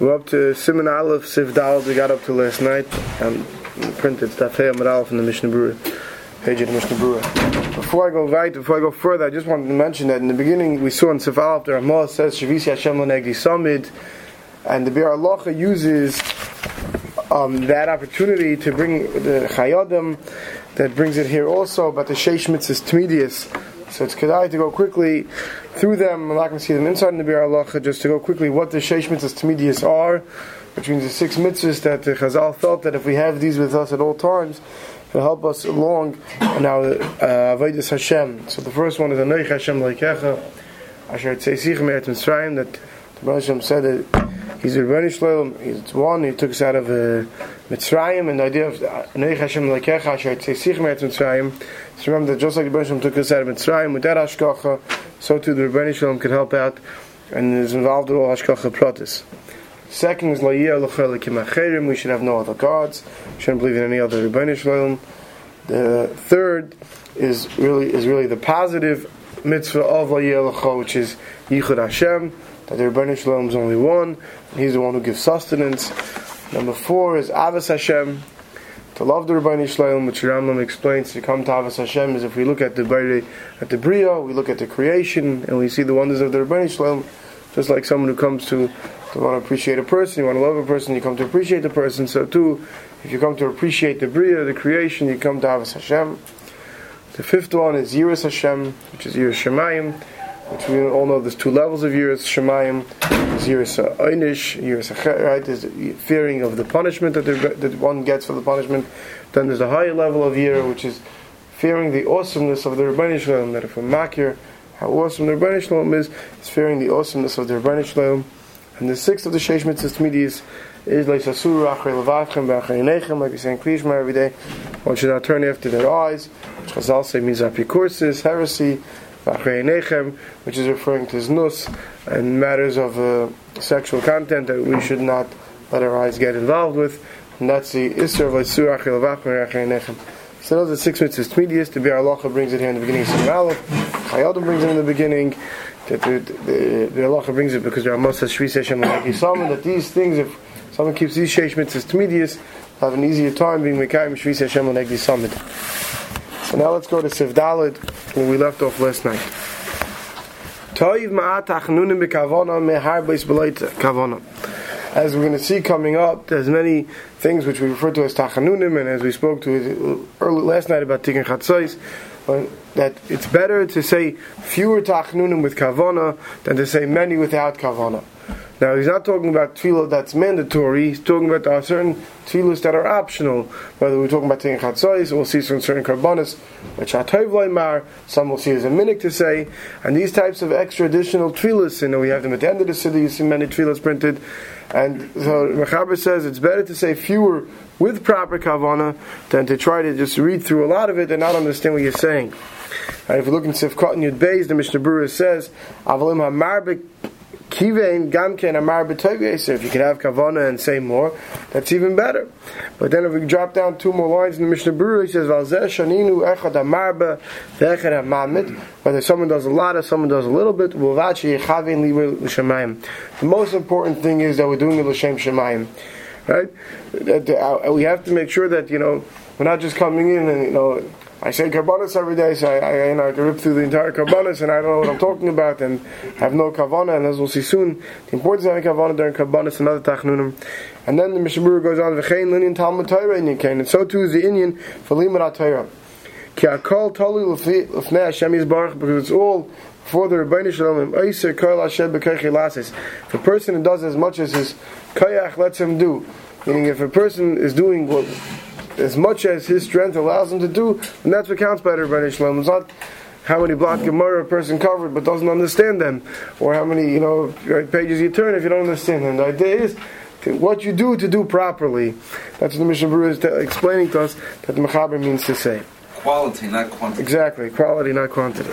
We're up to Siman Aleph, Sif we got up to last night, and printed Stafei Amar Aleph in the Mishnah Berurah, page of the Mishnah Berurah. Before I go right, before I go further, I just wanted to mention that in the beginning we saw in Sif Aleph, the says, Shavisi Hashem Lonegdi Samid, and the Bir Allah uses um, that opportunity to bring the Chayadim, that brings it here also, but the Sheish Mitzvahs Tmidius, so it's kedai to go quickly through them. And I'm not going to see them inside in the Bir Allah, just to go quickly what the Sheish Mitzvahs Tmidius are, which means the six mitzvahs that the Chazal felt that if we have these with us at all times, it'll help us along in our uh, Avodas Hashem. So the first one is Anoich Hashem Leikecha, Asher Tzeisich Me'et Mitzrayim, that the Baruch Hashem said that He's a Rebbeinu Shalom. He's one. He took us out of uh, Mitzrayim, and the idea of Neich Hashem Lekecha Asher Tzeisich Me'et Mitzrayim. So remember that just like the Rebbeinu took us out of Mitzrayim with that Hashkacha, so too the Rebbeinu Shalom could help out and is involved in all Hashkacha Pratis. Second is La'iyah L'chel Acherim. We should have no other gods. We shouldn't believe in any other Rebbeinu Shalom. The third is really is really the positive mitzvah of La'iyah L'chel, which is Yichud Hashem that the Rebbeinu Shalom is only one, He's the one who gives sustenance. Number four is Avas Hashem, to love the Rebbeinu Shalom, which Rambam explains to come to Avas Hashem is if we look at the at the Bria, we look at the creation, and we see the wonders of the Rebbeinu Shalom, just like someone who comes to to want to appreciate a person, you want to love a person, you come to appreciate the person. So too, if you come to appreciate the Bria, the creation, you come to Avas Hashem. The fifth one is Yiras Hashem, which is Yiras Shemayim which we all know there's two levels of Yiras Shemayim. There's Yiras Einish, Yiras right? There's fearing of the punishment that, that one gets for the punishment. Then there's a higher level of Yira, which is fearing the awesomeness of the Rebbeinu Shalom. That if a makir, how awesome the Rebbeinu Shalom is, is fearing the awesomeness of the Rebbeinu Shalom. And the sixth of the Sheish Mitzvahs Midis is like Sasur Achrei Levavchem B'Achrei like we say in Klishma every day. One should not turn after their eyes, which Chazal say means apikoursis, heresy, which is referring to znus and matters of uh, sexual content that we should not let our eyes get involved with. And that's the Isser of Isur Achel So those are six mitzvahs. Tmidius, the Bir Allah brings it here in the beginning of Surah Aleph. Chayadim brings it in the beginning. That the, the, the Allah brings it because there are most Shvi Seshem like Yisam, that these things, if someone keeps these Sheish mitzvahs Tmidius, have an easier time being Mekayim Shvi Seshem like So now let's go to Sivdalid, where we left off last night. Toiv ma'at achnunim. As we're going to see coming up, there's many things which we refer to as tachanunim, and as we spoke to early last night about tikkun chatzos, that it's better to say fewer tachanunim with kavona than to say many without kavona. Now he's not talking about tefillah that's mandatory. He's talking about uh, certain tefillahs that are optional. Whether we're talking about taking chatzos, we'll see some certain karbonis, which are mar. Some will see as a minute to say, and these types of extra additional tefillahs. You know, we have them at the end of the city. You see many tefillahs printed, and so Mechaber says it's better to say fewer with proper kavana than to try to just read through a lot of it and not understand what you're saying. And if you look in Sifkot and Yud Beis, the Mishnah Berurah says, "Avalim hamarbik Kivein Gamken Amar So if you can have Kavana and say more, that's even better. But then if we drop down two more lines in the Mishnah Berurah, he says Valzeh Shaninu Echad Amarba Vechad Hamamit. Whether someone does a lot or someone does a little bit, The most important thing is that we're doing it l'shem shemayim, right? Uh, we have to make sure that you know we're not just coming in and you know I say karbonis every day, so I, I, you know, I can rip through the entire karbonis and I don't know what I'm talking about and I have no kavana. And as we'll see soon, the importance of having kavana during karbonis and other tachnunim. And then the Mishnah Berurah goes on, v'chein linian talmud Torah in Yikain. And so too is the Indian for limud Torah. Ki akol tolu l'fnei Hashem Yisbarach, because it's all for the Rebbeinu Shalom, Eiser Kol Hashem B'Keichi Lasis. If a person does as much as his koyach lets him do, meaning if a person is doing what as much as his strength allows him to do, and that's what counts by Rebbeinu Shalom. It's not how many block Gemara a person covered but doesn't understand them, or how many you know pages you turn if you don't understand them. The idea is what you do to do properly. That's what the Mishnah Berurah is explaining to us that the Mechaber means to say. Quality, not quantity. Exactly, quality, not quantity.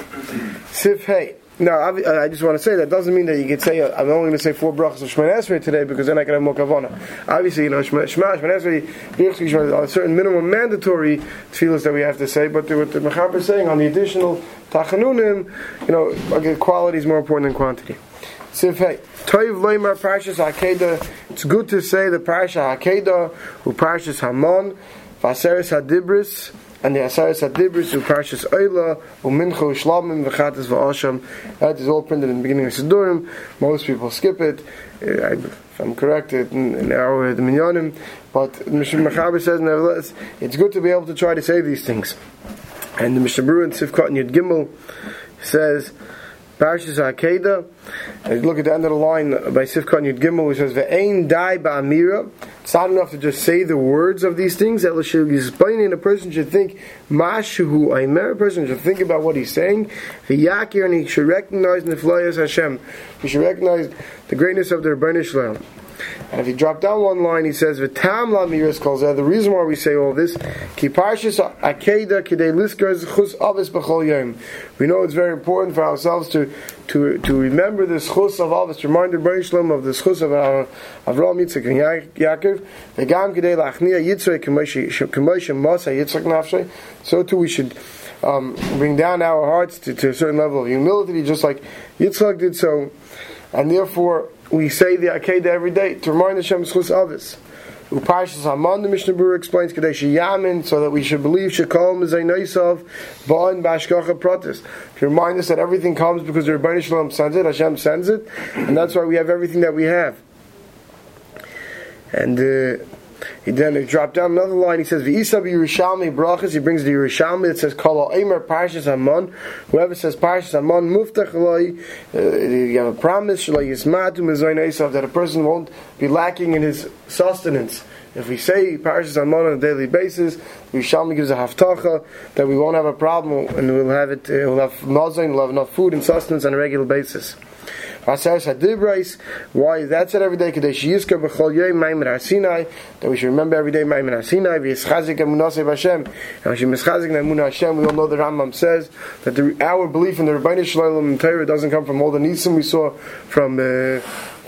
Sif Hey. No, I, just want to say that doesn't mean that you could say I'm only going to say four brachas of Shemon Esrei today because then I can have more kavana. Obviously, you know Shema Esrei are certain minimum mandatory tefillas that we have to say, but what the Mechaber is saying on the additional tachanunim, you know, quality is more important than quantity. Sif hey, Toiv Leimar Parshas Akeda it's good to say the Parsha Hakeda, who Parshas Hamon, Vaseres Hadibris, and the Asaris Hadibris, who Parshas Oila, Umincho Shlamim, V'chatas V'asham. That is all printed in the beginning of Sidurim. Most people skip it. Uh, if I'm correct, in, in our the Minyanim. But Mr. Mechaber says, nevertheless, it's good to be able to try to say these things. And the Mishnah Berurah in Yud Gimel says, Parashas Hakeda. Look at the end of the line by Sifkat Yud Gimel, which says, "Ve'ein dai ba'amira." It's not enough to just say the words of these things. Explaining a person should think mashuhu aimer. A person should think about what he's saying. V'yakir, and he should recognize neflayas Hashem. He should recognize the greatness of the Rebbeinu Shalom. And if you drop down one line, he says, "V'tam lamiris calls The reason why we say all this, ki parshas akeda kidei liskar chus avis b'chol yom. We know it's very important for ourselves to to to remember the chus of avis, remind the Shalom of the chus of our Avraham Yitzchak and Yaakov. V'gam kidei lachnia yitzrei k'moshe masa yitzchak nafshay. So too we should. Um, bring down our hearts to, to a certain level of humility, just like Yitzchak did so, and therefore we say the Akedah every day to remind Hashem Schus Avis. Upashas Haman, the Mishnah Berurah explains Kadesh Yamin, so that we should believe a Naisav, Ba'an Bashkacha Pratis. To remind us that everything comes because the Rebbeinu Shalom sends it, Hashem sends it, and that's why we have everything that we have. And uh, he then he dropped down another line. He says, "V'isa Yerushalmi brachas." He brings the Yerushalmi that says, "Kol Eimer Parshas Hamon." Whoever says Parshas Hamon, muftach loy. Uh, you have a promise shalay yismatu mezayin that a person won't be lacking in his sustenance. If we say Parshas Hamon on a daily basis, Yerushalmi gives a haftacha that we won't have a problem and we'll have it. Uh, we'll have mazayin, we'll have enough food and sustenance on a regular basis. Aseres Hadibrais. Why that's it every day? Kadesh Yizker B'chol Yom Maimer Hasinai. That we should remember every day Maimer Hasinai. V'yischazik Emunasei Hashem. And we should mischazik Emunah Hashem. We all know the Rambam says that the, our belief in the Rebbeinu Shalom and Torah doesn't come from all the nisim we saw from. Uh,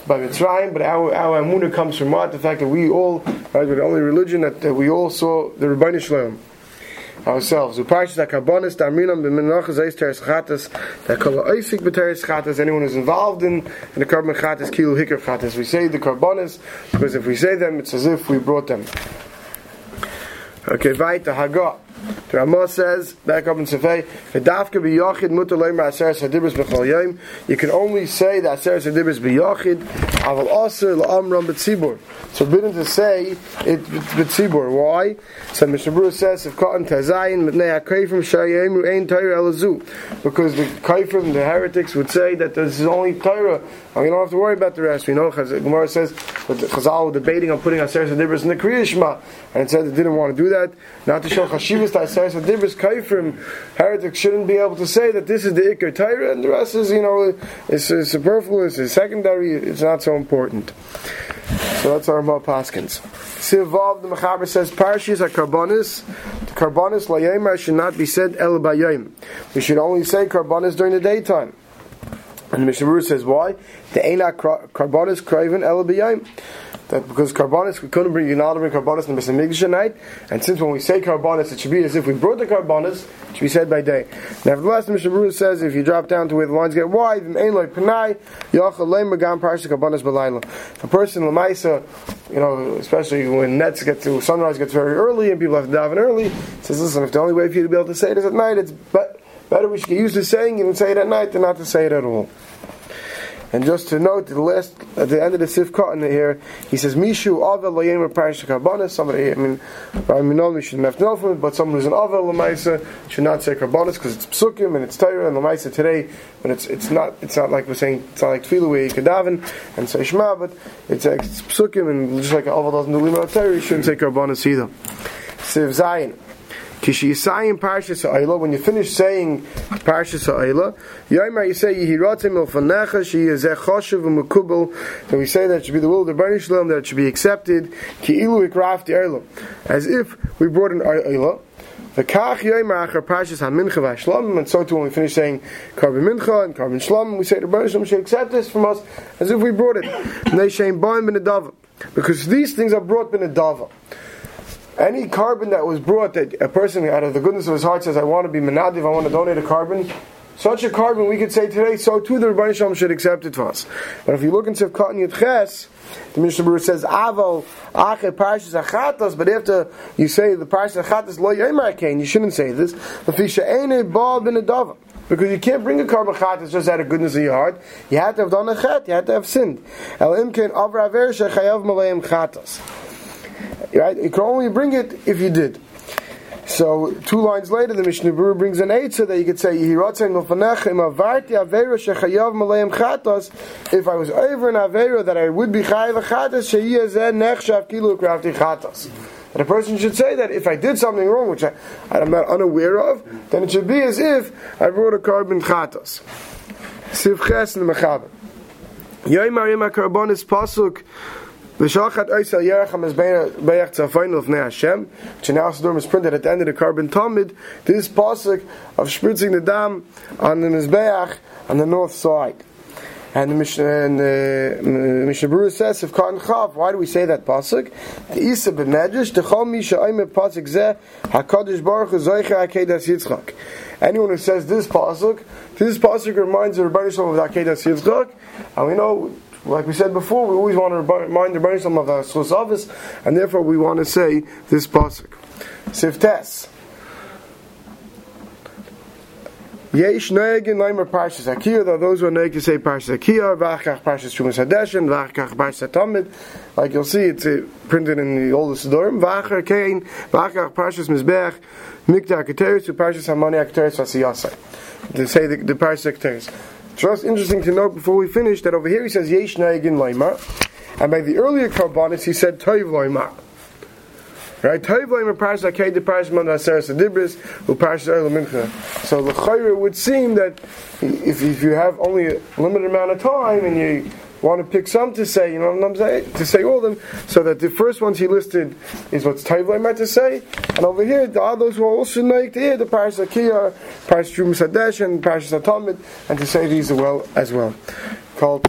by Mitzrayim, but our our Amunah comes from what? The fact that we all, right, we're the only religion that, that we all saw the Rebbeinu Shalom ourselves. Uparshas HaKarbonis, Damrinam, B'menachas Eis Teres Chatas, that Kol Eisik B'Teres Chatas, anyone who's involved in, in the Karban Chatas, Kilu Hikr Chatas. We say the Karbonis, because if we say them, it's as if we brought them. Okay, weiter, Hagah. The Ramah says, back up in Sefei, V'dafka b'yochid mutar leimer aseres hadibris b'chol yom. You can only say the aseres hadibris b'yochid, aval aser la'amram b'tzibur. It's forbidden to say it b'tzibur. Why? So Mishnah Berurah says, if cotton tazayin mitnei ha'kaifrim shayemu ein Torah elazu. Because the kaifrim, the heretics, would say that this is only Torah, and we don't have to worry about the rest. We know, Gemara says, that Chazal were debating on putting aseres hadibris in the Kriya Shema, and it said they didn't want to do that, not to show chashivas Taisais Adibris Kaifrim, heretics shouldn't be able to say that this is the Iker Torah and the rest is, you know, is superfluous, is secondary, it's not so important. So that's our Ramah Paskins. Sivav, the Mechaber says, Parshis are karbonis. The karbonis layemar should not be said el bayim. We should only say karbonis during the daytime. And the Mishnah says, why? The Eina karbonis kraven el that because carbonis we couldn't bring you not bring carbonis in the Mikdash night, and since when we say carbonis, it should be as if we brought the carbonis, it should be said by day. Nevertheless, Mr. Bruce says if you drop down to where the lines get wide. A person lemaisa, you know, especially when nets get to sunrise gets very early and people have to daven early, says listen, if the only way for you to be able to say it is at night, it's better we should get used to saying it and say it at night than not to say it at all. And just to note, the last at the end of the Sifka in here, he says, "Mishu Avel Loyemer Parish Karbonis." Somebody, I mean, I mean, we shouldn't have to know from it, but someone who's an Avel Lamaisa should not say Karbonis because it's Psukim and it's Torah and Lamaisa today. But it's it's not it's not like we're saying it's not like Tefillah where you could daven and say Shema, but it's, it's Psukim and just like an Avel doesn't do Lima Torah, you shouldn't say Karbonis either. Siv Zayin. Kishiyisayim Parshas Ha'ila, when you finish saying Parshas Ha'ila, Yomer you say Yehiratim Il Fanecha Sheyezeh Choshev U'Mekubel, then we say that it should be the will of the Baruch Shalom, that it should be accepted, Ki Ilu Ikraf Eila, as if we brought an Ha'ila, V'kach yoymer achar parshas ha-mincha v'ha-shlomim, and so too when we finish saying karban mincha and karban shlomim, we say the Baruch should accept this from us as if we brought it. Because these things are brought ben any carbon that was brought that a person out of the goodness of his heart says, I want to be menadiv, I want to donate a carbon, such a carbon we could say today, so too the Rabbi Shalom should accept it for us. But if you look in Sivkot and Yitches, the Mishnah Berurah says, Aval, Ache, Parshas Achatos, but after you say the Parshas Achatos, Lo Yomer Kain, you shouldn't say this. Lefisha Baal Ben Adava. Because you can't bring a carbon chatas just out of goodness of your heart. You have to have done a chet. You have to have sinned. El imken avra aver shechayav. Right? You can only bring it if you did. So two lines later, the Mishnah Berurah brings an eitzah that you could say. If I was over an Avera that I would be Chayav Chatos. That a person should say that if I did something wrong, which I, I'm not unaware of, then it should be as if I brought a carbon chatos. Sivches and mechaber. Yoimar yema pasuk V'shalchat oisel yerach ha-mezbeach tzafayin l'fnei Hashem which is printed at the end of the carbon Talmud this pasuk of spritzing the dam on the Mizbeach on the north side and the Mishnah, and the Mishnah Berurah says, "If Katan Chav, why do we say that pasuk? The Isa ben Medrash, Techol Mi Sha'ayim pasuk Zeh Hakadosh Baruch Hu Zoicha Akedas Yitzchak." Anyone who says this pasuk, this pasuk reminds the Rebbeinu Shalom of Akedas Yitzchak, and we know. Like we said before, we always want to remind the Rebbeinu of the Schus office, and therefore we want to say this pasuk. Siftes. Yesh noegin leimer parshas akiyah. Though those who are noeg to say parshas akiyah, v'achach parshas trumas hadeshin, v'achach parshas tamid. Like you'll see, it's uh, printed in the oldest dorm. V'achar kein, v'achach parshas mizbech, mikta keteris, parshas hamani keteris vasiyasai. To say the, the parshas keteris. It's just interesting to note before we finish that over here he says yesh noegin leimer, and by the earlier karbonis he said toiv leimer. Right? Toiv leimer parshas akei the parshas man vaseres adibris, who parshas oil mincha. So the chayre would seem that if, if you have only a limited amount of time and you want to pick some to say, you know what I'm saying, to say all of them, so that the first ones he listed is what's Taiv meant to say, and over here, the others were also like to hear the Parashas Akiyah, Parashas Trum and Parashas Atamid, and to say these as well, as well. Called